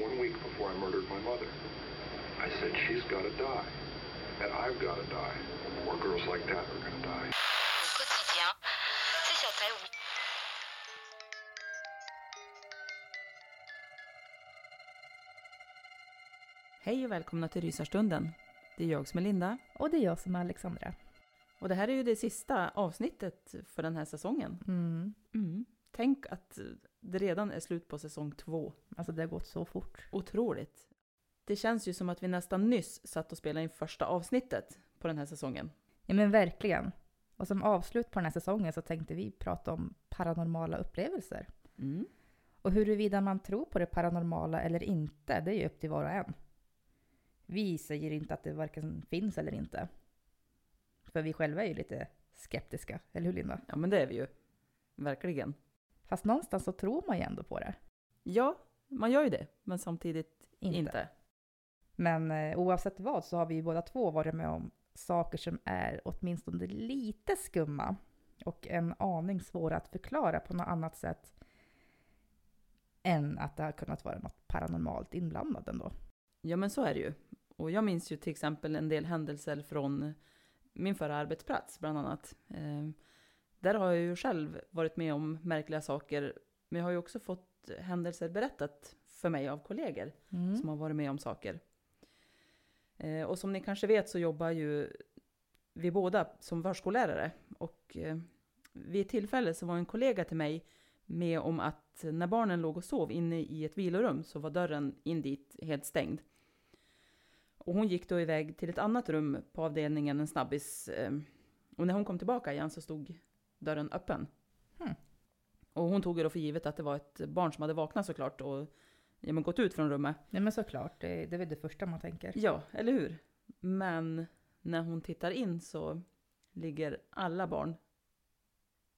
One week before I murdered my mother. I said, she's got to die. And I've got to die. More girls like that are going to die. Hej och välkomna till Rysarstunden. Det är jag som är Linda. Och det är jag som är Alexandra. Och det här är ju det sista avsnittet för den här säsongen. Mm. Mm. Tänk att det redan är slut på säsong två. Alltså det har gått så fort. Otroligt. Det känns ju som att vi nästan nyss satt och spelade in första avsnittet på den här säsongen. Ja men verkligen. Och som avslut på den här säsongen så tänkte vi prata om paranormala upplevelser. Mm. Och huruvida man tror på det paranormala eller inte, det är ju upp till var och en. Vi säger inte att det varken finns eller inte. För vi själva är ju lite skeptiska, eller hur Linda? Ja men det är vi ju. Verkligen. Fast någonstans så tror man ju ändå på det. Ja, man gör ju det. Men samtidigt Inte. inte. Men eh, oavsett vad så har vi ju båda två varit med om saker som är åtminstone lite skumma och en aning svåra att förklara på något annat sätt än att det har kunnat vara något paranormalt inblandat ändå. Ja men så är det ju. Och jag minns ju till exempel en del händelser från min förra arbetsplats bland annat. Eh, där har jag ju själv varit med om märkliga saker. Men jag har ju också fått händelser berättat för mig av kollegor Mm. som har varit med om saker. Eh, och som ni kanske vet så jobbar ju vi båda som förskollärare. Och eh, vid ett tillfälle så var en kollega till mig med om att när barnen låg och sov inne i ett vilorum så var dörren in dit helt stängd. Och hon gick då iväg till ett annat rum på avdelningen, en snabbis. Eh, och när hon kom tillbaka igen så stod dörren öppen. Hmm. Och hon tog det då för givet att det var ett barn som hade vaknat såklart och ja, men gått ut från rummet. Nej men såklart, det, det är väl det första man tänker. Ja, eller hur? Men när hon tittar in så ligger alla barn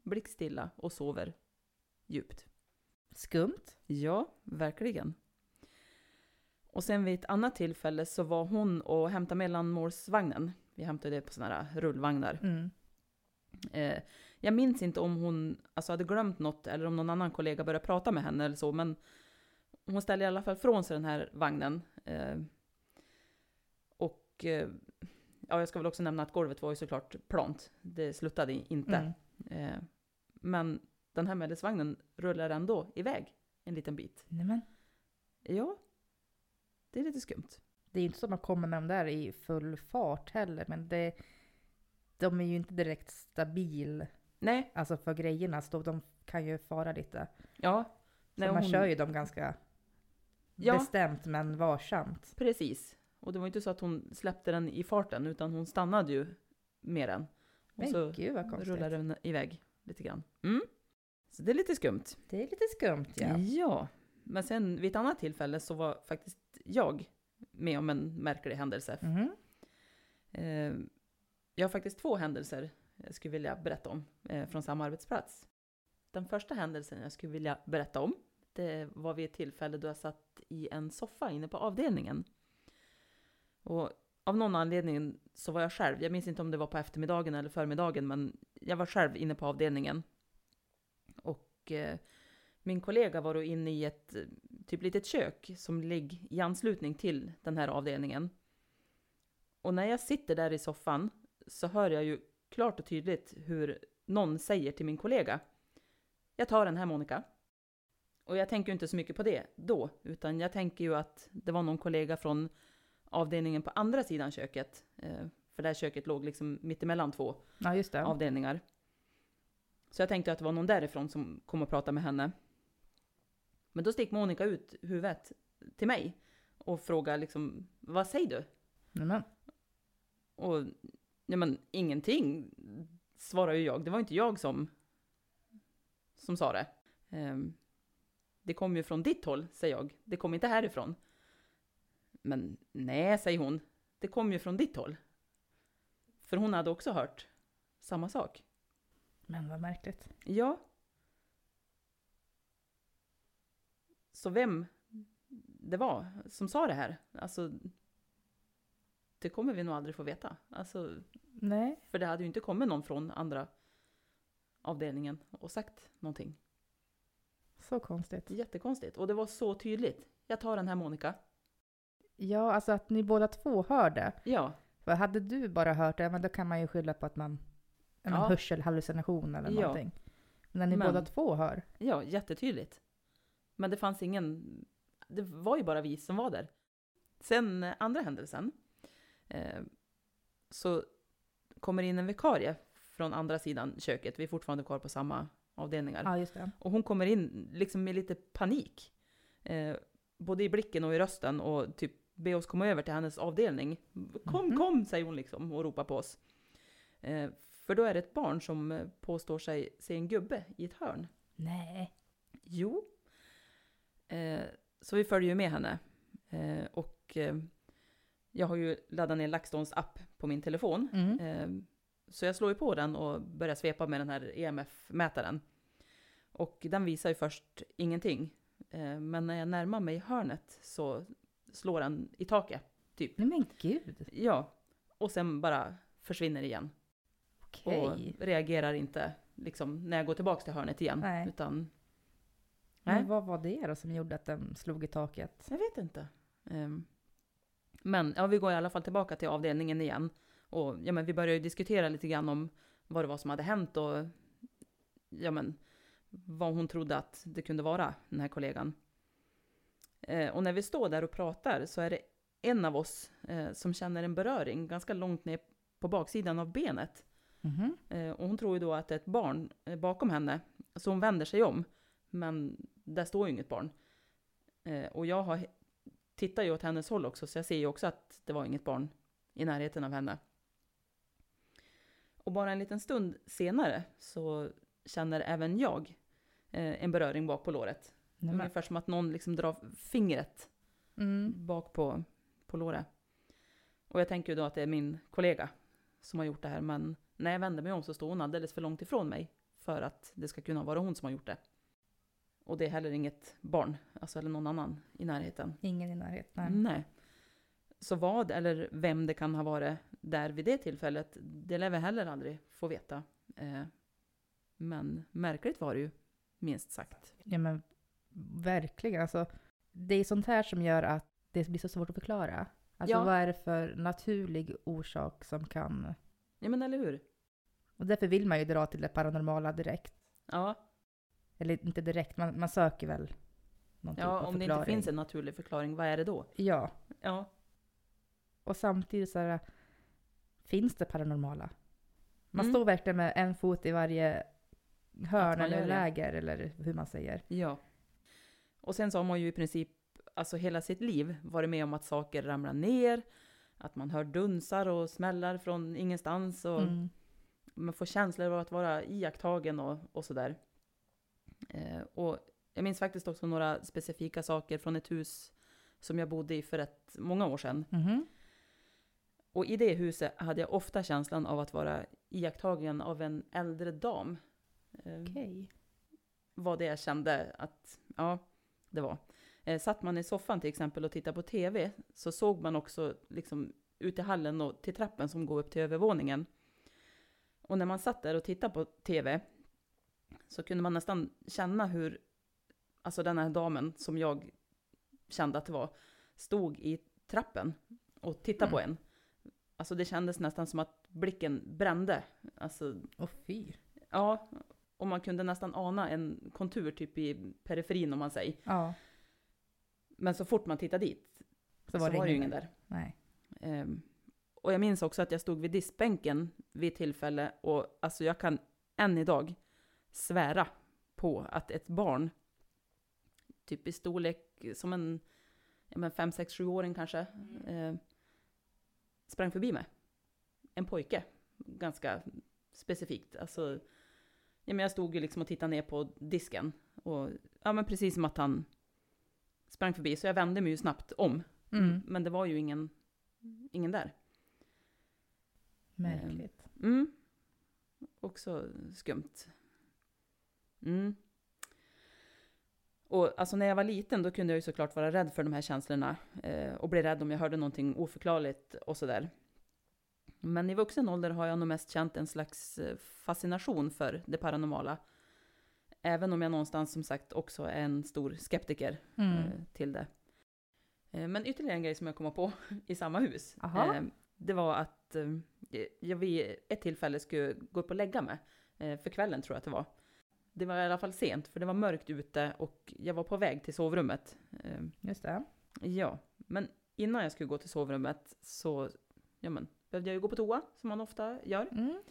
blickstilla och sover djupt. Skumt. Ja, verkligen. Och sen vid ett annat tillfälle så var hon och hämtade mellanmålsvagnen. Vi hämtade det på sådana här rullvagnar. Mm. Eh, jag minns inte om hon alltså, hade glömt något eller om någon annan kollega började prata med henne eller så, men hon ställde i alla fall från sig den här vagnen. Eh, och eh, ja, jag ska väl också nämna att golvet var ju såklart plant. Det sluttade inte. Mm. Eh, men den här medelsvagnen rullar ändå iväg en liten bit. Nej men, Ja, det är lite skumt. det är ju inte så att man kommer med dem där i full fart heller, men det, de är ju inte direkt stabil, Nej, alltså för grejerna, så de kan ju fara lite. ja. Så Nej, man hon- kör ju dem ganska Ja. bestämt men varsamt. Precis. Och det var inte så att hon släppte den i farten, utan hon stannade ju med den. Och Men så gud vad konstigt. rullade den iväg lite grann. Mm. Så det är lite skumt. Det är lite skumt ja. ja. Men sen vid ett annat tillfälle så var faktiskt jag med om en märklig händelse. Eh, jag har faktiskt två händelser jag skulle vilja berätta om eh, från samma arbetsplats. Den första händelsen jag skulle vilja berätta om, det var vid ett tillfälle då jag satt i en soffa inne på avdelningen. Och av någon anledning så var jag själv, jag minns inte om det var på eftermiddagen eller förmiddagen, men jag var själv inne på avdelningen. Och eh, min kollega var då inne i ett typ litet kök som ligger i anslutning till den här avdelningen. Och när jag sitter där i soffan så hör jag ju klart och tydligt hur någon säger till min kollega. Jag tar den här Monica. Och jag tänker ju inte så mycket på det då, utan jag tänker ju att det var någon kollega från avdelningen på andra sidan köket. Eh, för det här köket låg liksom mittemellan två Ja, avdelningar. Så jag tänkte att det var någon därifrån som kom och pratade med henne. Men då stick Monica ut huvudet till mig och frågade liksom, vad säger du? Nej, men. Och nej men ingenting svarar ju jag. Det var inte jag som, som sa det. Ehm, det kom ju från ditt håll, säger jag. Det kom inte härifrån. Men nej, säger hon. Det kom ju från ditt håll. För hon hade också hört samma sak. men vad märkligt. Ja. Så vem det var som sa det här, alltså det kommer vi nog aldrig få veta. Alltså, Nej. för det hade ju inte kommit någon från andra avdelningen och sagt någonting. Så konstigt. Jättekonstigt. Och det var så tydligt. Jag tar den här Monica. Ja, alltså att ni båda två hörde. Ja, För hade du bara hört det, men då kan man ju skylla på att man... En Ja. hörselhallucination eller Ja. någonting. Men när ni Men- båda två hör. ja, jättetydligt. Men det fanns ingen, det var ju bara vi som var där. Sen eh, andra händelsen, eh, så kommer in en vikarie från andra sidan köket. Vi är fortfarande kvar på samma avdelningar. Ja, just det. Och hon kommer in liksom med lite panik. Eh, både i blicken och i rösten och typ be oss komma över till hennes avdelning. Kom, Mhm. kom, säger hon liksom och ropar på oss. Eh, för då är det ett barn som eh, påstår sig se en gubbe i ett hörn. Nej. Jo. Eh, så vi följer ju med henne. Eh, och eh, jag har ju laddat ner LaxTons app på min telefon. Mm. Eh, så jag slår ju på den och börjar svepa med den här EMF-mätaren. Och den visar ju först ingenting. Eh, men när jag närmar mig hörnet så slår den i taket. Typ. Nej men gud. Ja. Och sen bara försvinner igen. Okej. Och reagerar inte liksom, när jag går tillbaka till hörnet igen. Nej. Utan Nej. Men vad var det då som gjorde att den slog i taket? Jag vet inte. Ehm, men ja, vi går i alla fall tillbaka till avdelningen igen. Och ja, men vi börjar ju diskutera lite grann om vad det var som hade hänt och ja, men, vad hon trodde att det kunde vara, den här kollegan. Eh, och när vi står där och pratar så är det en av oss eh, som känner en beröring ganska långt ner på baksidan av benet. Mhm. Eh, och hon tror ju då att det är ett barn eh, bakom henne. Så hon vänder sig om. Men där står ju inget barn. Eh, och jag har, tittar ju åt hennes håll också, så jag ser ju också att det var inget barn i närheten av henne. Och bara en liten stund senare så känner även jag eh, en beröring bak på låret. Nej, men. Ungefär som att någon liksom drar fingret Mm. bak på, på låret. Och jag tänker ju då att det är min kollega som har gjort det här, men när jag vänder mig om så står hon alldeles för långt ifrån mig för att det ska kunna vara hon som har gjort det. Och det är heller inget barn, alltså eller någon annan i närheten. Ingen i närheten. Nej. Nej. Så vad eller vem det kan ha varit där vid det tillfället, det lär vi heller aldrig få veta. Eh, men märkligt var det ju, minst sagt. Ja men verkligen. Alltså, det är sånt här som gör att det blir så svårt att förklara. Alltså Ja. vad är det för naturlig orsak som kan... Ja men eller hur? Och därför vill man ju dra till det paranormala direkt. Ja, Eller inte direkt, man, man söker väl någon typ ja av om det inte förklaring. finns en naturlig förklaring, vad är det då? Ja, Ja, och samtidigt så här, finns det paranormala? Man Mm. står verkligen med en fot i varje hörn man gör eller det. läger eller hur man säger. Ja. Och sen så har man ju i princip alltså hela sitt liv varit med om att saker ramlar ner, att man hör dunsar och smällar från ingenstans och Mm. man får känslor av att vara iakttagen och, och sådär. Eh, och jag minns faktiskt också några specifika saker från ett hus som jag bodde i för ett många år sedan. Mhm. Och i det huset hade jag ofta känslan av att vara iakttagen av en äldre dam. Eh, Okej. Vad det jag kände att, ja, det var. Eh, satt man i soffan till exempel och tittade på TV så såg man också liksom ut i hallen och till trappen som går upp till övervåningen. Och när man satt där och tittade på TV så kunde man nästan känna hur, alltså den här damen som jag kände att det var, stod i trappen och tittade på en. Alltså det kändes nästan som att blicken brände. Alltså, Åh fy. ja, och man kunde nästan ana en kontur typ i periferin om man säger. Ja, Men så fort man tittade dit så var det, ju ingen där. Nej. Ehm, och jag minns också att jag stod vid diskbänken vid ett tillfälle och alltså jag kan än idag svära på att ett barn, typ i storlek som en ja, men fem, sex, sjuåring kanske, eh, sprang förbi mig. En pojke, ganska specifikt. Alltså, ja, men jag stod ju liksom och tittade ner på disken. Och, ja, men precis som att han sprang förbi, så jag vände mig ju snabbt om. Mm. Men det var ju ingen, ingen där. Märkligt. Mm. Också skumt. Mm. Och alltså när jag var liten då kunde jag ju såklart vara rädd för de här känslorna eh, och bli rädd om jag hörde någonting oförklarligt och sådär. Men i vuxen ålder har jag nog mest känt en slags eh, fascination för det paranormala. Även om jag någonstans som sagt också är en stor skeptiker Mm. eh, till det. Eh, Men ytterligare en grej som jag kommer på i samma hus. Eh, Det var att eh, jag vid ett tillfälle skulle gå upp och lägga mig. För kvällen tror jag att det var. Det var i alla fall sent, för det var mörkt ute och jag var på väg till sovrummet. Eh, Just det. Ja, men innan jag skulle gå till sovrummet så ja, men, behövde jag ju gå på toa, som man ofta gör. Mm.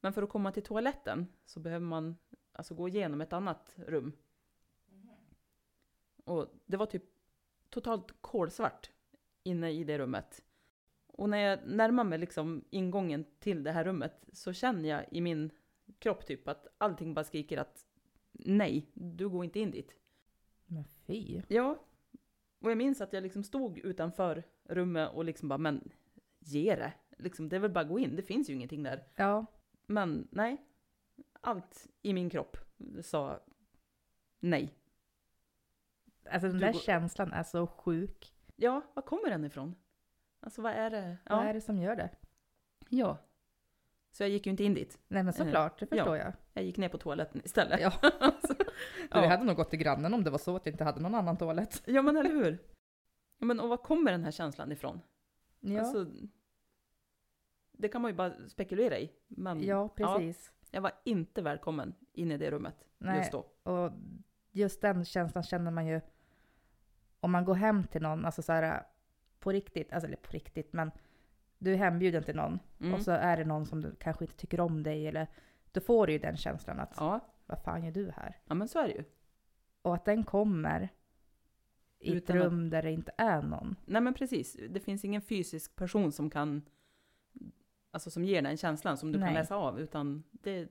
Men för att komma till toaletten så behöver man alltså gå igenom ett annat rum. Och det var typ totalt kolsvart inne i det rummet. Och när jag närmar mig liksom ingången till det här rummet så känner jag i min kropp typ att allting bara skriker att nej, du går inte in dit. Men fy. Ja, och jag minns att jag liksom stod utanför rummet och liksom bara, men ge det. Liksom, det är väl bara att gå in, det finns ju ingenting där. Ja. Men nej, allt i min kropp sa nej. Alltså den Du där går- känslan är så sjuk. Ja, var kommer den ifrån? Alltså vad är det? Vad Ja, är det som gör det? ja. Så jag gick ju inte in dit. Nej men såklart, det ja. förstår jag. Jag gick ner på toaletten istället. Ja. Alltså, Du ja. hade nog gått till grannen om det var så att du inte hade någon annan toalett. ja, men eller hur? Ja, men och var kommer den här känslan ifrån? Ja, Alltså, det kan man ju bara spekulera i. Men ja precis. jag var inte välkommen in i det rummet Nej. just då. Och just den känslan känner man ju om man går hem till någon, alltså så här på riktigt, alltså eller på riktigt, men du är hembjuden till någon Mm. och så är det någon som du kanske inte tycker om dig eller då får du ju den känslan att Ja, vad fan gör du här? ja, men så är det ju. Och att den kommer i Utan ett att- rum där det inte är någon. Nej men precis, det finns ingen fysisk person som kan, alltså som ger den känslan som du kan Nej. läsa av, utan det är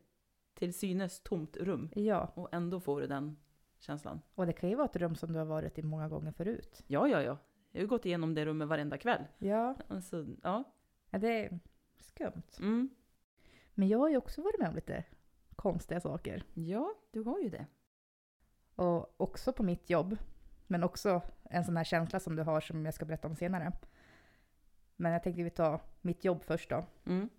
till synes tomt rum. Ja, Och ändå får du den känslan. och det kan ju vara ett rum som du har varit i många gånger förut. Ja, ja, ja. Jag har ju gått igenom det rummet varenda kväll. Ja, Alltså, ja. Ja, det är skumt. Mm. Men jag har ju också varit med om lite konstiga saker. Ja, du har ju det. Och också på mitt jobb. Men också en sån här känsla som du har som jag ska berätta om senare. Men jag tänkte vi tar mitt jobb först då. Mm.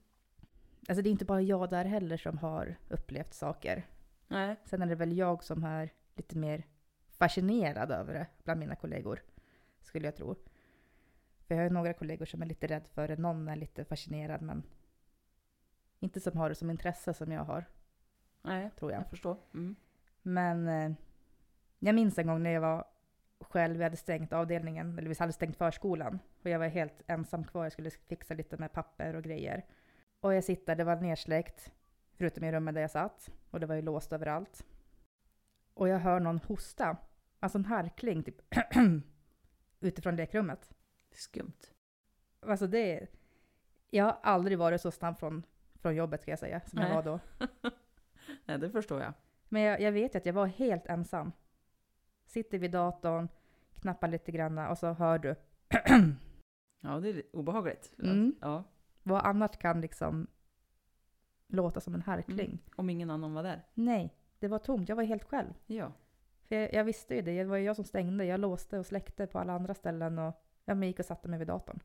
Alltså det är inte bara jag där heller som har upplevt saker. Nej. Sen är det väl jag som är lite mer fascinerad över det bland mina kollegor. Skulle jag tro. För jag har ju några kollegor som är lite rädd för det. Någon är lite fascinerad men inte som har det som intresse som jag har, Nej, tror jag. jag förstår. Mm. Men eh, jag minns en gång när jag var själv, vi hade stängt avdelningen, eller vi hade stängt förskolan. Och jag var helt ensam kvar, jag skulle fixa lite med papper och grejer. Och jag sitter, det var nersläckt, förutom i rummet där jag satt. Och det var ju låst överallt. Och jag hör någon hosta, alltså en harkling typ, utifrån lekrummet. Skumt. Alltså det, jag har aldrig varit så snabb från, från jobbet ska jag säga, som jag Nej. var då. Nej, det förstår jag. Men jag, jag vet ju att jag var helt ensam. Sitter vid datorn, knappar lite grann och så hör du Ja, det är obehagligt. Mm. Ja. Vad annat kan liksom låta som en harkling? Mm. Om ingen annan var där. Nej, det var tomt. Jag var helt själv. Ja. För jag, jag visste ju det. Det var ju jag som stängde. Jag låste och släckte på alla andra ställen och jag gick och satte mig vid datorn.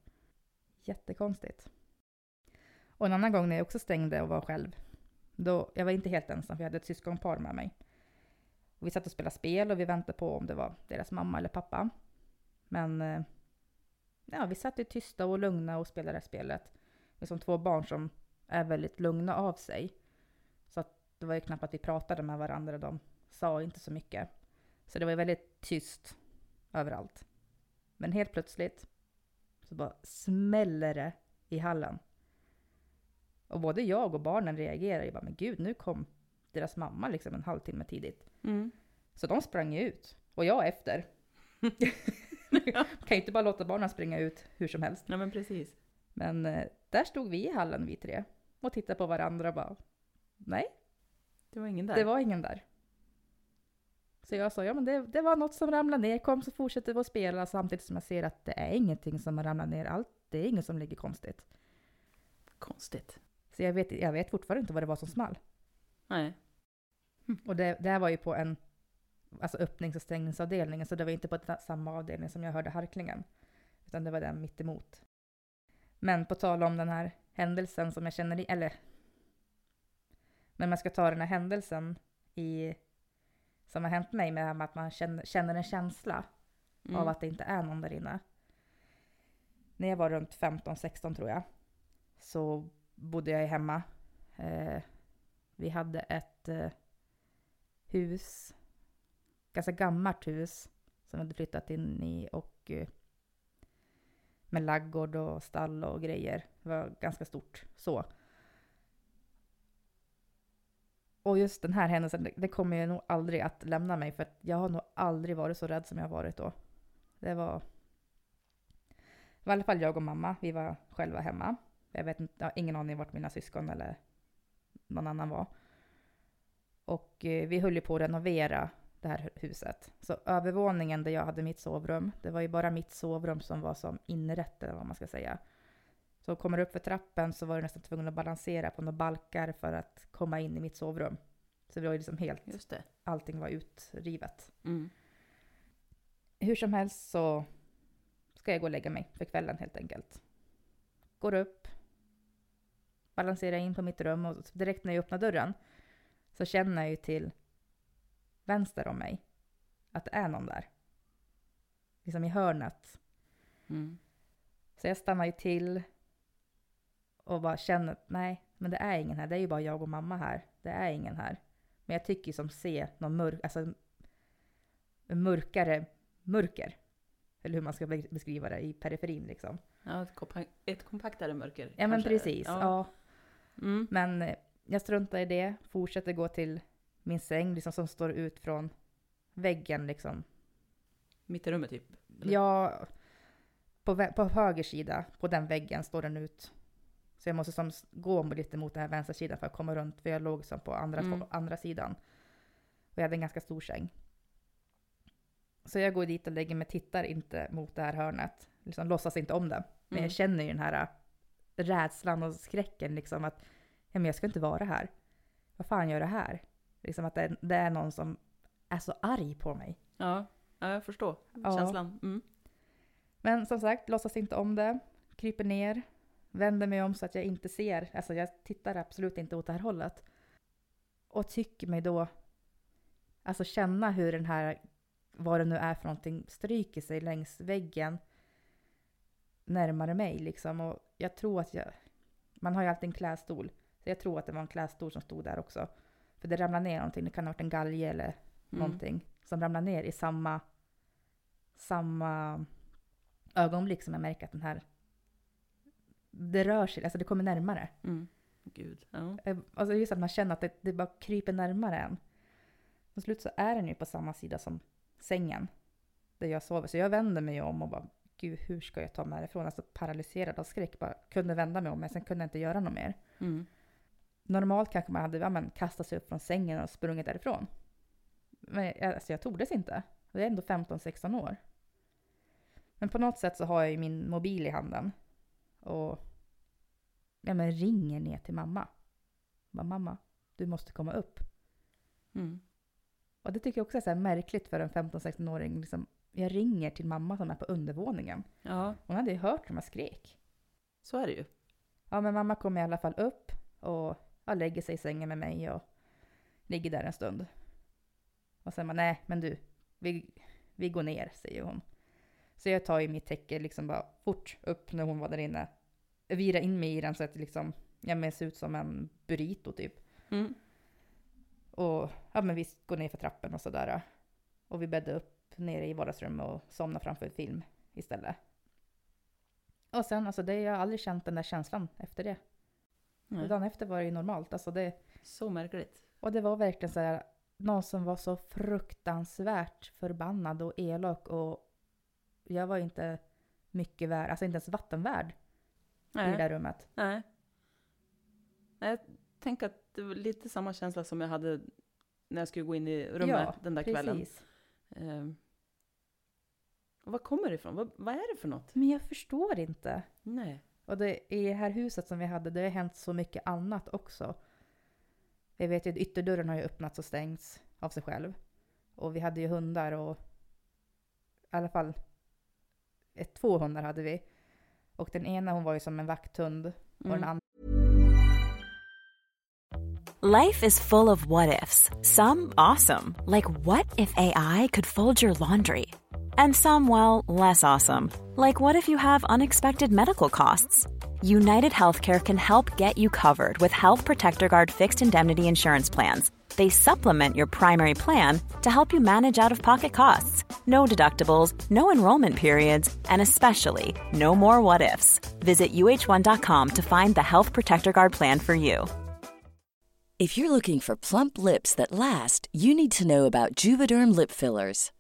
Jättekonstigt. Och en annan gång när jag också stängde och var själv. Då, jag var inte helt ensam för jag hade ett syskonpar med mig. Och vi satt och spelade spel och vi väntade på om det var deras mamma eller pappa. Men eh, ja, vi satt ju tysta och lugna och spelade det här spelet. Med som två barn som är väldigt lugna av sig. Så att det var ju knappt att vi pratade med varandra. De sa inte så mycket. Så det var ju väldigt tyst överallt. Men helt plötsligt så bara smäller det i hallen. Och både jag och barnen reagerade ju bara, men gud, nu kom deras mamma liksom en halvtimme tidigt. Mm. Så de sprang ju ut. Och jag efter. kan ju inte bara låta barnen springa ut hur som helst. Ja, men precis. Men eh, där stod vi i hallen vi tre och tittade på varandra och bara, nej, Det var ingen där. det var ingen där. Så jag sa, ja men det, det var något som ramlade ner, kom så fortsätter vi att spela samtidigt som jag ser att det är ingenting som har ramlat ner, allt, det är inget som ligger konstigt. Konstigt. Så jag vet, jag vet fortfarande inte vad det var som small. Nej. Och det, det här var ju på en alltså öppnings och stängningsavdelningen, så det var inte på samma avdelning som jag hörde harklingen. Utan det var den mitt emot. Men på tal om den här händelsen som jag känner i, eller när man ska ta den här händelsen i, som har hänt mig med det här med att man känner, känner en känsla Mm. av att det inte är någon där inne. När jag var runt 15-16 tror jag, så bodde jag hemma. Eh, vi hade ett eh, hus, ganska gammalt hus, som vi hade flyttat in i och eh, med laggård och stall och grejer. Det var ganska stort så. Och just den här händelsen, det, kommer jag nog aldrig att lämna mig för jag har nog aldrig varit så rädd som jag varit då. Det var... I alla fall jag och mamma, vi var själva hemma. Jag vet inte, jag har ingen aning vart mina syskon eller någon annan var. Och eh, vi höll ju på att renovera det här huset. Så övervåningen där jag hade mitt sovrum, det var ju bara mitt sovrum som var som inrätt eller vad man ska säga. Så kommer du upp för trappen så var du nästan tvungen att balansera på några balkar för att komma in i mitt sovrum. Så det var ju liksom helt, Just det. allting var utrivet. Mm. Hur som helst så ska jag gå och lägga mig för kvällen helt enkelt. Går upp, balanserar in på mitt rum och direkt när jag öppnar dörren så känner jag ju till vänster om mig att det är någon där. Liksom i hörnet. Mm. Så jag stannar ju till och bara känner att nej, men det är ingen här. Det är ju bara jag och mamma här. Det är ingen här. Men jag tycker som se någon mörk, alltså mörkare mörker. Eller hur man ska be- beskriva det i periferin liksom. Ja, ett, kompa- ett kompaktare mörker. Ja men precis. Ja. Mm. Men eh, jag struntar i det. Fortsätter gå till min säng liksom, som står ut från väggen liksom. Mitt i rummet typ. Eller? Ja, på, på höger sida, på den väggen står den ut. Så jag måste som gå lite mot den här vänstra sidan för att komma runt, för jag låg som på andra, Mm. på andra sidan. Och jag hade en ganska stor säng. Så jag går dit och lägger mig, tittar inte mot det här hörnet. Liksom låtsas inte om det. Men Mm. jag känner ju den här äh, rädslan och skräcken liksom att ja, men jag ska inte vara här. Vad fan gör det här? Liksom att det, det är någon som är så arg på mig. Ja, ja, jag förstår Ja. känslan. Mm. Men som sagt, låtsas inte om det. Kryper ner. Vänder mig om så att jag inte ser. Alltså jag tittar absolut inte åt det här hållet. Och tycker mig då alltså känna hur den här, vad det nu är för någonting, stryker sig längs väggen närmare mig liksom. Och jag tror att jag, man har ju alltid en klädstol. Så jag tror att det var en klädstol som stod där också. För det ramlade ner någonting, det kan ha varit en galge eller Mm. någonting som ramlar ner i samma, samma ögonblick som jag märker att den här, det rör sig, alltså det kommer närmare. Mm. Gud. Ja. Eh, Alltså just att man känner att det, det bara kryper närmare en. Till slut så är den ju på samma sida som sängen där jag sover. Så jag vänder mig om och bara, gud hur ska jag ta mig härifrån? Alltså paralyserad av skräck, bara kunde vända mig om men sen kunde jag inte göra något mer. Mm. Normalt kanske man hade ja, men, kastat sig upp från sängen och sprungit därifrån. Men jag, alltså, jag tordes inte. Jag är ändå 15-16 år. Men på något sätt så har jag ju min mobil i handen. Och ja, men ringer ner till mamma. Bara, mamma, du måste komma upp. Mm. Och det tycker jag också är så märkligt för en 15-16-åring. Liksom, jag ringer till mamma som är på undervåningen. Ja, Hon hade ju hört hur man skrek. så är det ju. Ja, men mamma kommer i alla fall upp och ja, lägger sig i sängen med mig och ligger där en stund. Och sen bara, nej men du, vi, vi går ner, säger hon. Så jag tar ju mitt täcke liksom bara fort upp när hon var där inne. Jag virar in mig i den så att det liksom, ja men ser ut som en burrito typ. Mm. Och ja men vi går ner för trappen och sådär. Och vi bäddar upp nere i vardagsrummet och somnar framför film istället. Och sen alltså det, jag har aldrig känt den där känslan efter det. Nej. Dagen efter var det ju normalt. Alltså det, Så märkligt. och det var verkligen så här, någon som var så fruktansvärt förbannad och elak och jag var inte mycket värd, alltså inte ens vattenvärd i det Nej. där rummet. Nej. Nej, Jag tänker att det var lite samma känsla som jag hade när jag skulle gå in i rummet Ja, den där kvällen. Ehm. Och vad kommer det ifrån? Vad, vad är det för något? Men jag förstår inte. Nej. Och det, i det här huset som vi hade, det har hänt så mycket annat också. Jag vet ju att ytterdörren har ju öppnats och stängts av sig själv. Och vi hade ju hundar och i alla fall ett, två hundar hade vi. Och den ena hon var ju som en vakthund och den Mm. andra Life is full of what ifs. Some awesome, like what if AI could fold your laundry? And some, well, less awesome, like what if you have unexpected medical costs? United Healthcare can help get you covered with Health Protector Guard fixed indemnity insurance plans. They supplement your primary plan to help you manage out of pocket costs. No deductibles, no enrollment periods, and especially no more what ifs. Visit uh1.com to find the Health Protector Guard plan for you. If you're looking for plump lips that last, you need to know about Juvederm lip fillers.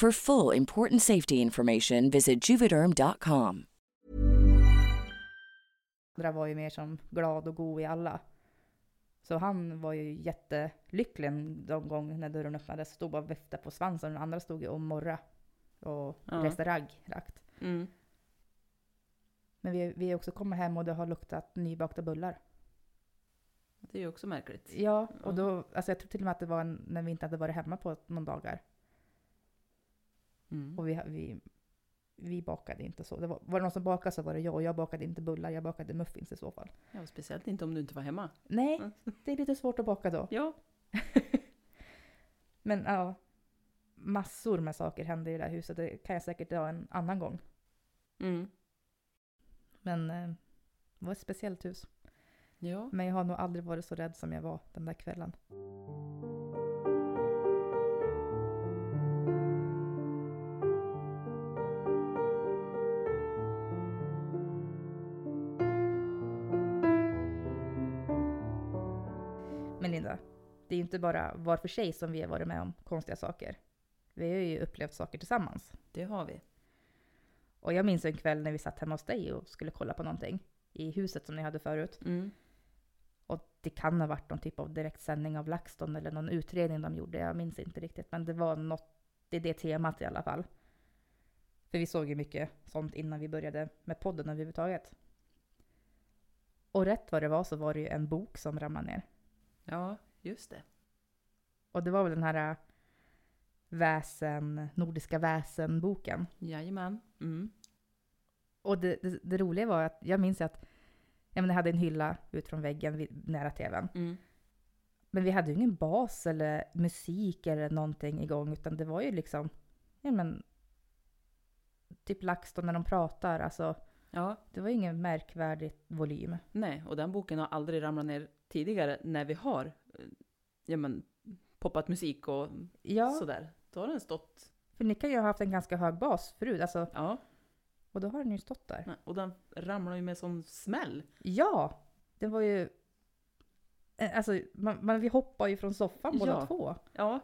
For full important safety information, visit juvederm.com. var ju mer som glad och god i alla. Så han var ju jättelycklig de gånger när dörren öppnades. Stod bara och viftade på svansen och den andra stod ju och morra och Ja. reste ragg rakt. Mm. Men vi, vi har också kommit hem och det har luktat nybakta bullar. Det är ju också märkligt. Ja, och då, alltså jag tror till och med att det var en, när vi inte hade varit hemma på någon dagar. Mm. Och vi, vi, vi bakade inte så. Det var, var det någon som bakade så var det jag. Och jag bakade inte bullar, jag bakade muffins i så fall. Ja, speciellt inte om du inte var hemma. Nej, Mm. det är lite svårt att baka då. Ja. Men ja, massor med saker hände i det här huset. Det kan jag säkert ha en annan gång. Mm. Men eh, det var ett speciellt hus. Ja. Men jag har nog aldrig varit så rädd som jag var den där kvällen. Det är inte bara var för sig som vi har varit med om konstiga saker. Vi har ju upplevt saker tillsammans. Det har vi. Och jag minns en kväll när vi satt hemma hos dig och skulle kolla på någonting i huset som ni hade förut. Mm. Och det kan ha varit någon typ av direktsändning av LaxTon eller någon utredning de gjorde. Jag minns inte riktigt, men det var något, det är det temat i alla fall. För vi såg ju mycket sånt innan vi började med podden överhuvudtaget. Och rätt vad det var så var det ju en bok som ramlade ner. Ja, just det. Och det var väl den här äh, väsen, Nordiska väsen-boken. Jajamän. Mm. Och det, det, det roliga var att jag minns att jag, menar, jag hade en hylla ut från väggen vid, nära tvn. Mm. Men vi hade ju ingen bas eller musik eller någonting igång, utan det var ju liksom, ja men, typ LaxTon när de pratar, alltså Ja, det var ingen märkvärdig volym. nej, och den boken har aldrig ramlat ner tidigare när vi har eh, ja, men, poppat musik och Ja, sådär. Då har den stått, för ni kan ju ha haft en ganska hög bas förut, alltså, ja, och då har den ju stått där. nej, och den ramlar ju med sån smäll. Ja, det var ju, eh, alltså man, man, vi hoppade ju från soffan båda Ja. två. Ja,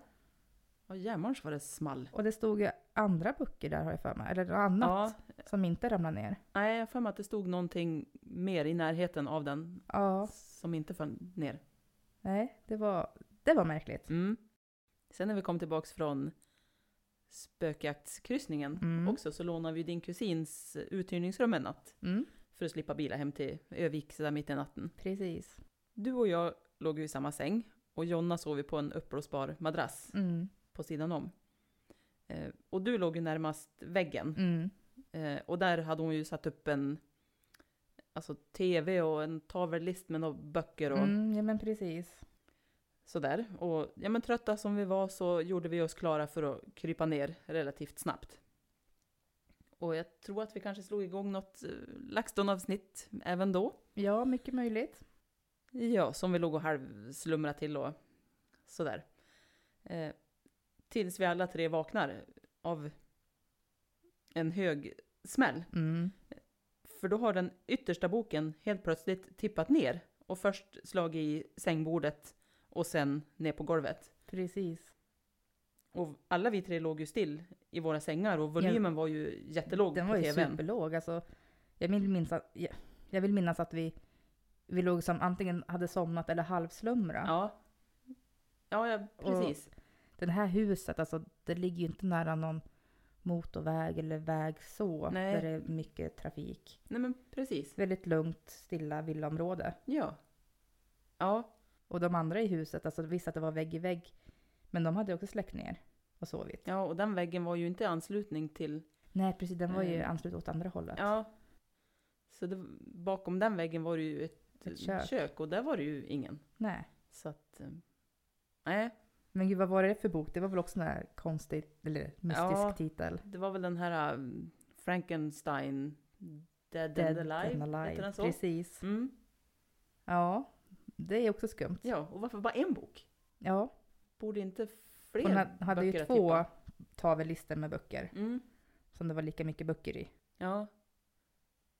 och jämmars vad det small. Och det stod ju andra böcker där har jag för mig, eller något annat Ja, som inte ramlade ner. nej, jag har för mig att det stod någonting mer i närheten av den Ja, som inte föll ner. nej, det var, det var märkligt. Mm. Sen när vi kom tillbaks från spökjaktskryssningen Mm. också så lånade vi din kusins uthyrningsrum en natt Mm, för att slippa bila hem till Övik sådär mitt i natten. precis. Du och jag låg ju i samma säng och Jonna sov ju på en uppblåsbar madrass Mm, på sidan om. Eh, och du låg ju närmast väggen mm, eh, och där hade hon ju satt upp en alltså tv och en tavellist med några böcker och mm, ja men precis. sådär. Och ja men trötta som vi var så gjorde vi oss klara för att krypa ner relativt snabbt. Och jag tror att vi kanske slog igång något eh, LaxTon-avsnitt även då. Ja, mycket möjligt. Ja, som vi låg och halvslumrade till och sådär. Eh, tills vi alla tre vaknar av en hög smäll. Mm, För då har den yttersta boken helt plötsligt tippat ner och först slagit i sängbordet och sen ner på golvet. precis. Och alla vi tre låg ju still i våra sängar och volymen var ju jättelåg Den på var ju tvn. superlåg. Alltså, jag, vill minnas att, jag, jag vill minnas att vi, vi låg som antingen hade somnat eller halvslumra. Ja. Ja, ja, precis. Det här huset, alltså, det ligger ju inte nära någon motorväg eller väg så, Nej. där det är mycket trafik. Nej men precis. Väldigt lugnt, stilla villaområde. Ja. Ja, Och de andra i huset, alltså visste att det var vägg i vägg, men de hade också släckt ner och sovit. ja, och den väggen var ju inte i anslutning till... Nej, precis, den var ju Mm. ansluten åt andra hållet. Ja. Så det, bakom den väggen var det ju ett, Ett kök. kök och där var det ju ingen. Nej. Så att... eh, Nej, Men gud, vad var det för bok? Det var väl också en här konstig, eller mystisk Ja. titel. det var väl den här um, Frankenstein Dead, Dead and Alive. and Heter den så? Precis. Mm. Ja, det är också skumt. Ja, och varför bara en bok? Ja, Borde inte fler hon ha- hade ju två tavellistor med böcker. Mm. Som det var lika mycket böcker i. Ja.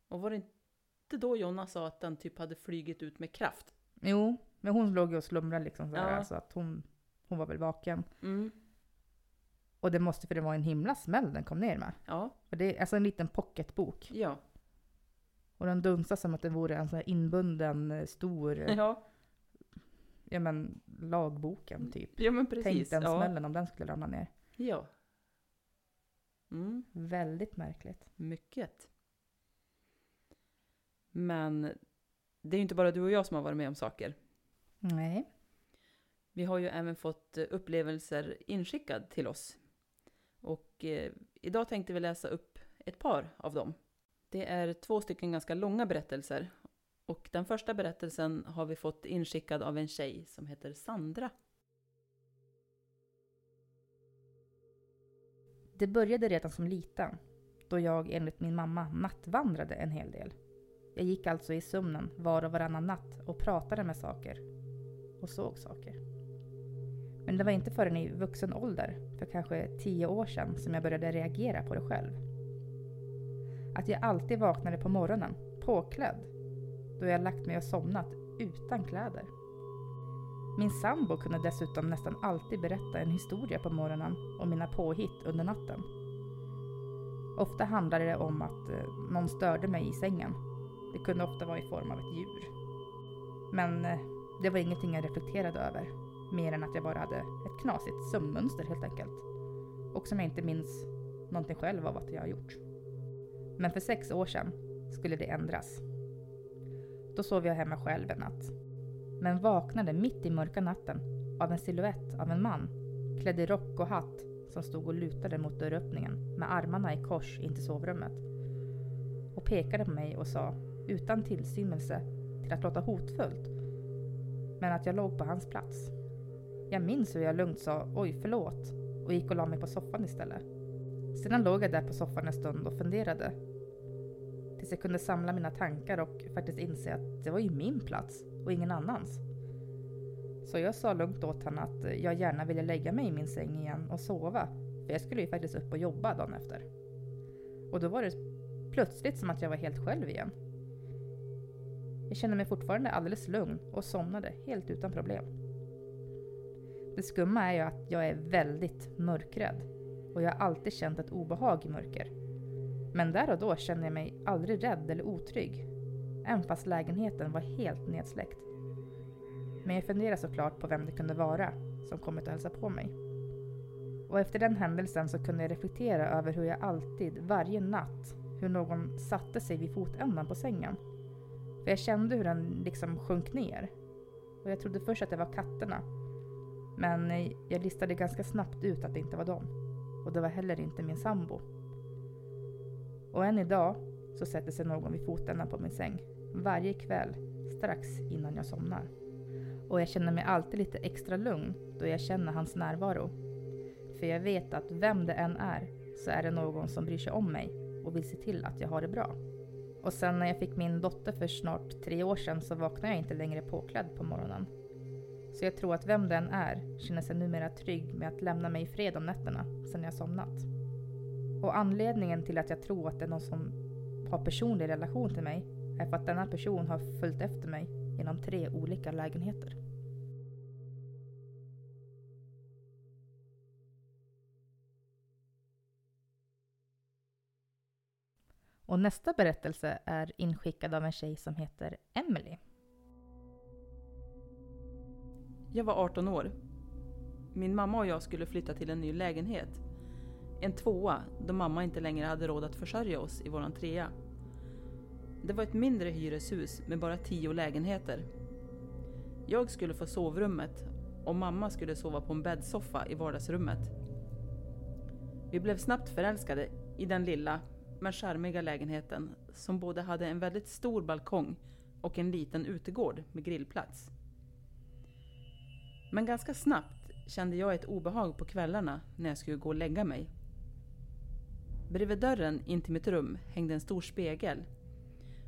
Och var det inte då Jonna sa att den typ hade flygit ut med kraft? Jo, men hon låg ju och slumrade liksom sådär, Ja. så att hon, hon var väl vaken. Mm. Och det måste, för det var en himla smäll den kom ner med. Ja. För det är alltså en liten pocketbok. Ja. Och den dunsade som att det vore en sån här inbunden eh, stor, eh, Ja. ja men lagboken typ. ja, men precis. Tänk den ja. smällen om den skulle ramla ner. Ja. Mm. Väldigt märkligt. Mycket. Men det är ju inte bara du och jag som har varit med om saker. Nej. Vi har ju även fått eh, upplevelser inskickad till oss. Och eh, idag tänkte vi läsa upp ett par av dem. Det är två stycken ganska långa berättelser. Och den första berättelsen har vi fått inskickad av en tjej som heter Sandra. Det började redan som liten, då jag enligt min mamma nattvandrade en hel del. Jag gick alltså i sömnen var och varannan natt och pratade med saker. Och såg saker. Men det var inte förrän i vuxen ålder, för kanske tio år sedan, som jag började reagera på det själv. Att jag alltid vaknade på morgonen, påklädd, då jag lagt mig och somnat utan kläder. Min sambo kunde dessutom nästan alltid berätta en historia på morgonen om mina påhitt under natten. Ofta handlade det om att eh, någon störde mig i sängen. Det kunde ofta vara i form av ett djur. Men eh, det var ingenting jag reflekterade över. Mer än att jag bara hade ett knasigt sömnmönster helt enkelt. Och som jag inte minns någonting själv av att jag har gjort. Men för sex år sedan skulle det ändras. Då sov jag hemma själv en natt men vaknade mitt i mörka natten av en siluett av en man klädd i rock och hatt som stod och lutade mot dörröppningen med armarna i kors in till sovrummet. Och pekade på mig och sa, utan tillstymmelse till att låta hotfullt, men att jag låg på hans plats. Jag minns hur jag lugnt sa oj förlåt och gick och la mig på soffan istället. Sedan låg jag där på soffan en stund och funderade. Tills jag kunde samla mina tankar och faktiskt inse att det var ju min plats och ingen annans. Så jag sa lugnt åt honom att jag gärna ville lägga mig i min säng igen och sova. För jag skulle ju faktiskt upp och jobba dagen efter. Och då var det plötsligt som att jag var helt själv igen. Jag kände mig fortfarande alldeles lugn och somnade helt utan problem. Det skumma är ju att jag är väldigt mörkrädd och jag har alltid känt ett obehag i mörker. Men där och då kände jag mig aldrig rädd eller otrygg, även fast lägenheten var helt nedsläckt. Men jag funderar såklart på vem det kunde vara som kommit och hälsat på mig. Och efter den händelsen så kunde jag reflektera över hur jag alltid, varje natt, hur någon satte sig vid fotändan på sängen. För jag kände hur den liksom sjönk ner. Och jag trodde först att det var katterna. Men eh, jag listade ganska snabbt ut att det inte var dem. Och det var heller inte min sambo. Och än idag så sätter sig någon vid fotändan på min säng. Varje kväll, strax innan jag somnar. Och jag känner mig alltid lite extra lugn då jag känner hans närvaro. För jag vet att vem det än är så är det någon som bryr sig om mig och vill se till att jag har det bra. Och sen när jag fick min dotter för snart tre år sedan så vaknade jag inte längre påklädd på morgonen. Så jag tror att vem den är känner sig numera trygg med att lämna mig i fred om nätterna sedan jag somnat. Och anledningen till att jag tror att det är någon som har personlig relation till mig är för att denna person har följt efter mig genom tre olika lägenheter. Och nästa berättelse är inskickad av en tjej som heter Emily. Jag var 18 år. Min mamma och jag skulle flytta till en ny lägenhet. En tvåa, då mamma inte längre hade råd att försörja oss i våran trea. Det var ett mindre hyreshus med bara tio lägenheter. Jag skulle få sovrummet och mamma skulle sova på en bäddsoffa i vardagsrummet. Vi blev snabbt förälskade i den lilla, men charmiga lägenheten som både hade en väldigt stor balkong och en liten utegård med grillplats. Men ganska snabbt kände jag ett obehag på kvällarna när jag skulle gå och lägga mig. Bredvid dörren in till mitt rum hängde en stor spegel.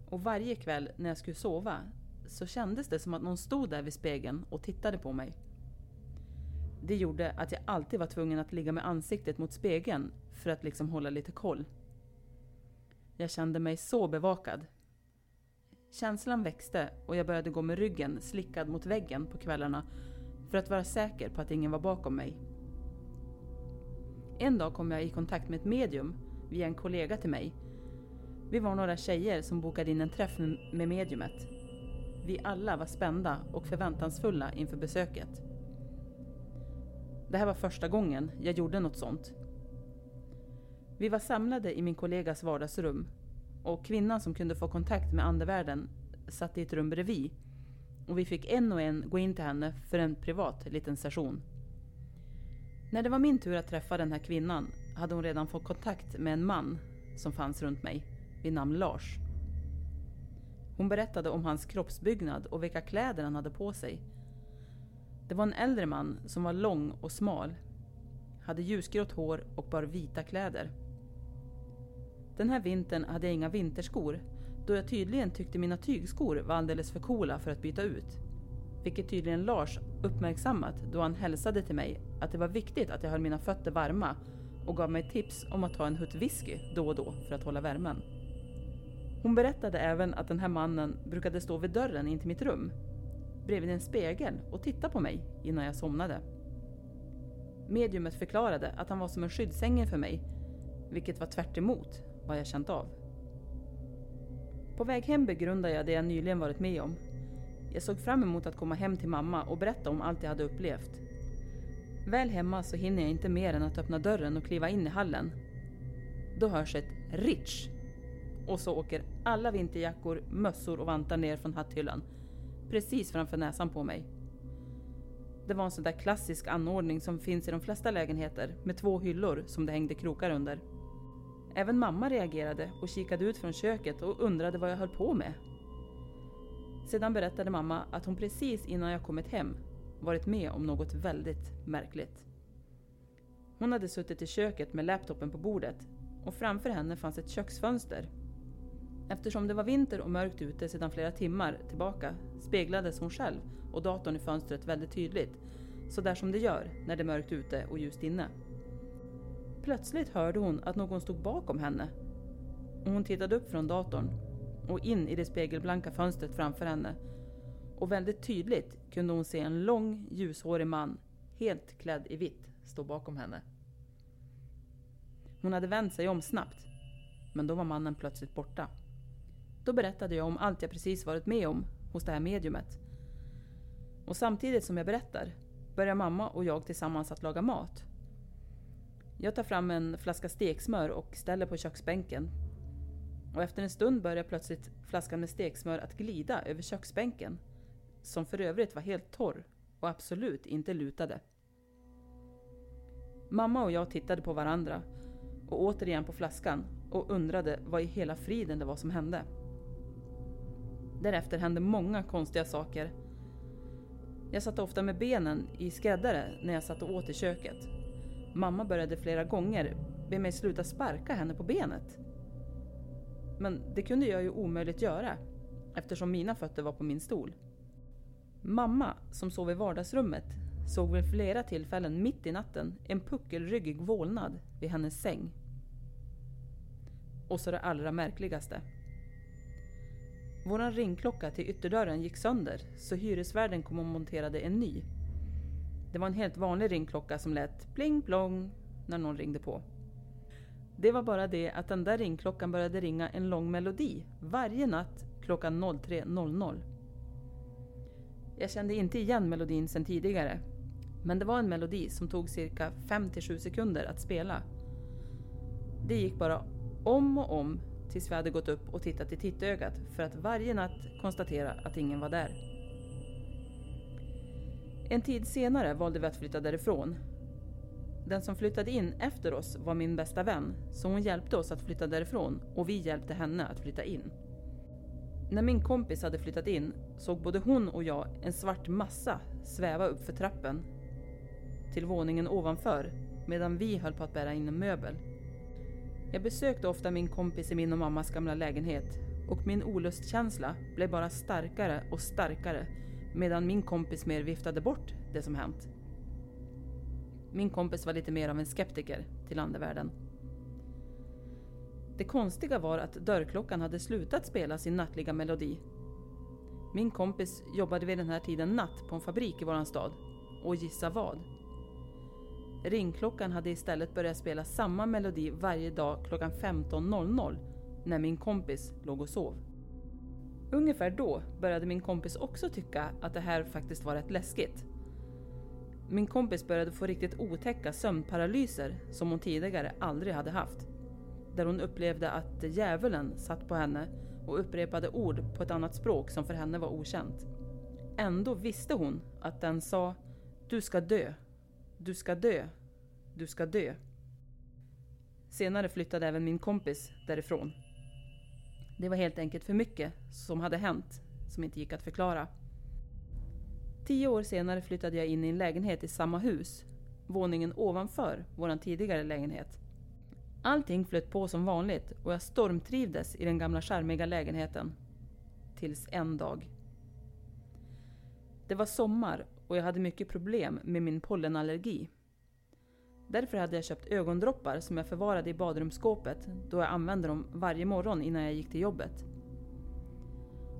Och varje kväll när jag skulle sova så kändes det som att någon stod där vid spegeln och tittade på mig. Det gjorde att jag alltid var tvungen att ligga med ansiktet mot spegeln för att liksom hålla lite koll. Jag kände mig så bevakad. Känslan växte och jag började gå med ryggen slickad mot väggen på kvällarna för att vara säker på att ingen var bakom mig. En dag kom jag i kontakt med ett medium via en kollega till mig. Vi var några tjejer som bokade in en träff med mediumet. Vi alla var spända och förväntansfulla inför besöket. Det här var första gången jag gjorde något sånt. Vi var samlade i min kollegas vardagsrum och kvinnan som kunde få kontakt med andevärlden satt i ett rum bredvid och vi fick en och en gå in till henne för en privat liten session. När det var min tur att träffa den här kvinnan hade hon redan fått kontakt med en man som fanns runt mig vid namn Lars. Hon berättade om hans kroppsbyggnad och vilka kläder han hade på sig. Det var en äldre man som var lång och smal, hade ljusgrått hår och bar vita kläder. Den här vintern hade jag inga vinterskor då jag tydligen tyckte mina tygskor var alldeles för coola för att byta ut. Vilket tydligen Lars uppmärksammat då han hälsade till mig att det var viktigt att jag höll mina fötter varma och gav mig tips om att ta en hutt whisky då och då för att hålla värmen. Hon berättade även att den här mannen brukade stå vid dörren in till mitt rum, bredvid en spegel och titta på mig innan jag somnade. Mediumet förklarade att han var som en skyddsängel för mig, vilket var tvärt vad jag känt av. På väg hem begrundade jag det jag nyligen varit med om. Jag såg fram emot att komma hem till mamma och berätta om allt jag hade upplevt. Väl hemma så hinner jag inte mer än att öppna dörren och kliva in i hallen. Då hörs ett ”Ritsch!” och så åker alla vinterjackor, mössor och vantar ner från hatthyllan. Precis framför näsan på mig. Det var en sån där klassisk anordning som finns i de flesta lägenheter med två hyllor som det hängde krokar under. Även mamma reagerade och kikade ut från köket och undrade vad jag höll på med. Sedan berättade mamma att hon precis innan jag kommit hem varit med om något väldigt märkligt. Hon hade suttit i köket med laptopen på bordet och framför henne fanns ett köksfönster. Eftersom det var vinter och mörkt ute sedan flera timmar tillbaka speglades hon själv och datorn i fönstret väldigt tydligt, så där som det gör när det är mörkt ute och ljust inne. Plötsligt hörde hon att någon stod bakom henne och hon tittade upp från datorn och in i det spegelblanka fönstret framför henne och väldigt tydligt kunde hon se en lång ljushårig man, helt klädd i vitt, stå bakom henne. Hon hade vänt sig om snabbt, men då var mannen plötsligt borta. Då berättade jag om allt jag precis varit med om hos det här mediumet. Och samtidigt som jag berättar börjar mamma och jag tillsammans att laga mat. Jag tar fram en flaska steksmör och ställer på köksbänken. Och efter en stund börjar plötsligt flaskan med steksmör att glida över köksbänken, som för övrigt var helt torr och absolut inte lutade. Mamma och jag tittade på varandra och återigen på flaskan och undrade vad i hela friden det var som hände. Därefter hände många konstiga saker. Jag satt ofta med benen i skräddare när jag satt och åt i köket. Mamma började flera gånger be mig sluta sparka henne på benet. Men det kunde jag ju omöjligt göra eftersom mina fötter var på min stol. Mamma, som sov i vardagsrummet, såg vid flera tillfällen mitt i natten en puckelryggig vålnad vid hennes säng. Och så det allra märkligaste. Våran ringklocka till ytterdörren gick sönder så hyresvärden kom och monterade en ny. Det var en helt vanlig ringklocka som lät pling plong när någon ringde på. Det var bara det att den där ringklockan började ringa en lång melodi varje natt klockan 03.00. Jag kände inte igen melodin sedan tidigare. Men det var en melodi som tog cirka 5-7 sekunder att spela. Det gick bara om och om tills vi hade gått upp och tittat i tittögat för att varje natt konstatera att ingen var där. En tid senare valde vi att flytta därifrån. Den som flyttade in efter oss var min bästa vän, så hon hjälpte oss att flytta därifrån och vi hjälpte henne att flytta in. När min kompis hade flyttat in såg både hon och jag en svart massa sväva upp för trappen till våningen ovanför medan vi höll på att bära in en möbel. Jag besökte ofta min kompis i min och mammas gamla lägenhet och min olustkänsla blev bara starkare och starkare medan min kompis mer viftade bort det som hänt. Min kompis var lite mer av en skeptiker till andevärlden. Det konstiga var att dörrklockan hade slutat spela sin nattliga melodi. Min kompis jobbade vid den här tiden natt på en fabrik i våran stad. Och gissa vad? Ringklockan hade istället börjat spela samma melodi varje dag klockan 15.00 när min kompis låg och sov. Ungefär då började min kompis också tycka att det här faktiskt var rätt läskigt. Min kompis började få riktigt otäcka sömnparalyser som hon tidigare aldrig hade haft. Där hon upplevde att djävulen satt på henne och upprepade ord på ett annat språk som för henne var okänt. Ändå visste hon att den sa Du ska dö. Du ska dö. Du ska dö. Senare flyttade även min kompis därifrån. Det var helt enkelt för mycket som hade hänt som inte gick att förklara. Tio år senare flyttade jag in i en lägenhet i samma hus, våningen ovanför vår tidigare lägenhet. Allting flöt på som vanligt och jag stormtrivdes i den gamla charmiga lägenheten. Tills en dag. Det var sommar och jag hade mycket problem med min pollenallergi. Därför hade jag köpt ögondroppar som jag förvarade i badrumsskåpet då jag använde dem varje morgon innan jag gick till jobbet.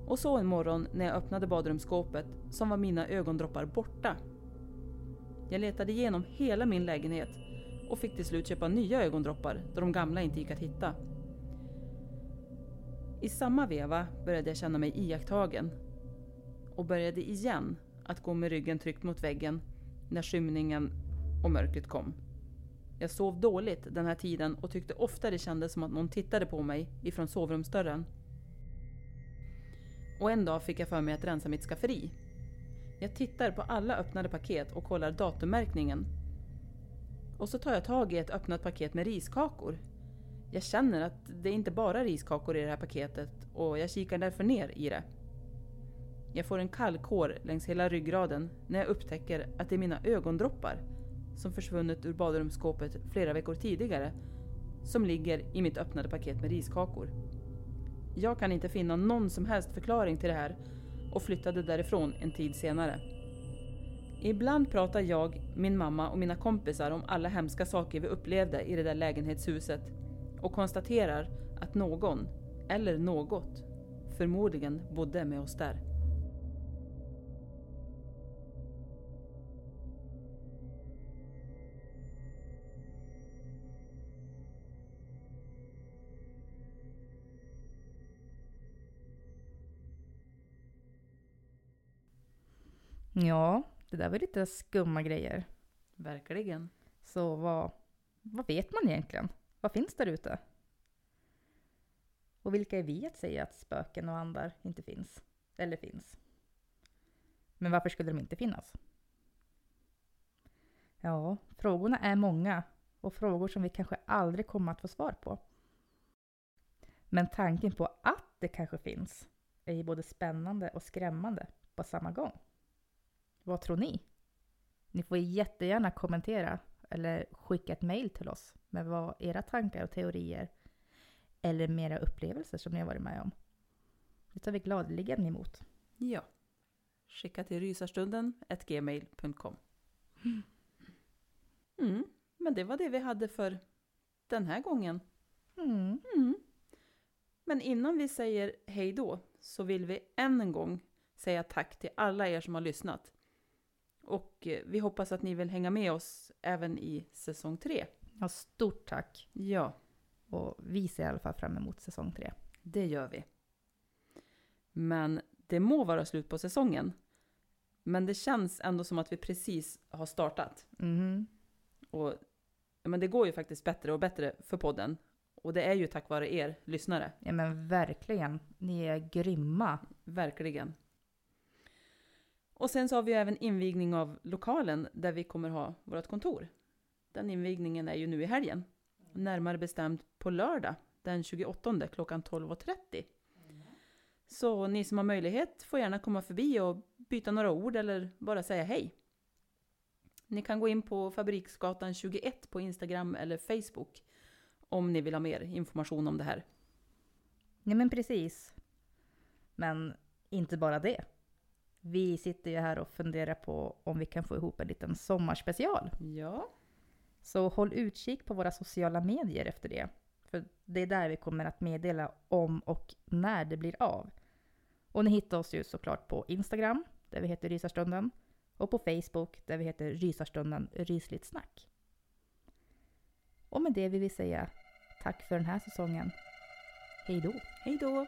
Och så en morgon när jag öppnade badrumsskåpet som var mina ögondroppar borta. Jag letade igenom hela min lägenhet och fick till slut köpa nya ögondroppar då de gamla inte gick att hitta. I samma veva började jag känna mig iakttagen och började igen att gå med ryggen tryckt mot väggen när skymningen och mörkret kom. Jag sov dåligt den här tiden och tyckte ofta det kändes som att någon tittade på mig ifrån sovrumsdörren. Och en dag fick jag för mig att rensa mitt skafferi. Jag tittar på alla öppnade paket och kollar datummärkningen. Och så tar jag tag i ett öppnat paket med riskakor. Jag känner att det är inte bara är riskakor i det här paketet och jag kikar därför ner i det. Jag får en kall kår längs hela ryggraden när jag upptäcker att det är mina ögondroppar som försvunnit ur badrumsskåpet flera veckor tidigare som ligger i mitt öppnade paket med riskakor. Jag kan inte finna någon som helst förklaring till det här och flyttade därifrån en tid senare. Ibland pratar jag, min mamma och mina kompisar om alla hemska saker vi upplevde i det där lägenhetshuset och konstaterar att någon, eller något, förmodligen bodde med oss där. Ja, det där var lite skumma grejer. Verkligen. Så vad, vad vet man egentligen? Vad finns där ute? Och vilka är vi att säga att spöken och andar inte finns? Eller finns? Men varför skulle de inte finnas? Ja, frågorna är många och frågor som vi kanske aldrig kommer att få svar på. Men tanken på att det kanske finns är ju både spännande och skrämmande på samma gång. Vad tror ni? Ni får jättegärna kommentera eller skicka ett mejl till oss med vad era tankar och teorier eller mera upplevelser som ni har varit med om. Det tar vi gladeligen emot. Ja. Skicka till rysarstunden gmail.com. Mm, men det var det vi hade för den här gången. Mm. Mm. Men innan vi säger hej då så vill vi än en gång säga tack till alla er som har lyssnat. Och eh, vi hoppas att ni vill hänga med oss även i säsong tre. Ja, stort tack. Ja, Och vi ser i alla fall fram emot säsong tre. det gör vi. Men det må vara slut på säsongen. Men det känns ändå som att vi precis har startat. Mhm. Och men det går ju faktiskt bättre och bättre för podden. Och det är ju tack vare er lyssnare. Ja men verkligen. Ni är grymma. Verkligen. Och sen så har vi ju även invigning av lokalen där vi kommer ha vårt kontor. Den invigningen är ju nu i helgen. Närmare bestämt på lördag den 28 klockan 12.30. Så ni som har möjlighet får gärna komma förbi och byta några ord eller bara säga hej. Ni kan gå in på Fabriksgatan 21 på Instagram eller Facebook om ni vill ha mer information om det här. Nej men precis. Men inte bara det. Vi sitter ju här och funderar på om vi kan få ihop en liten sommarspecial. Ja, Så håll utkik på våra sociala medier efter det. För det är där vi kommer att meddela om och när det blir av. Och ni hittar oss ju såklart på Instagram, där vi heter Rysarstunden. Och på Facebook, där vi heter Rysarstunden Rysligt Snack. Och med det vill vi säga tack för den här säsongen. Hej då! hej då!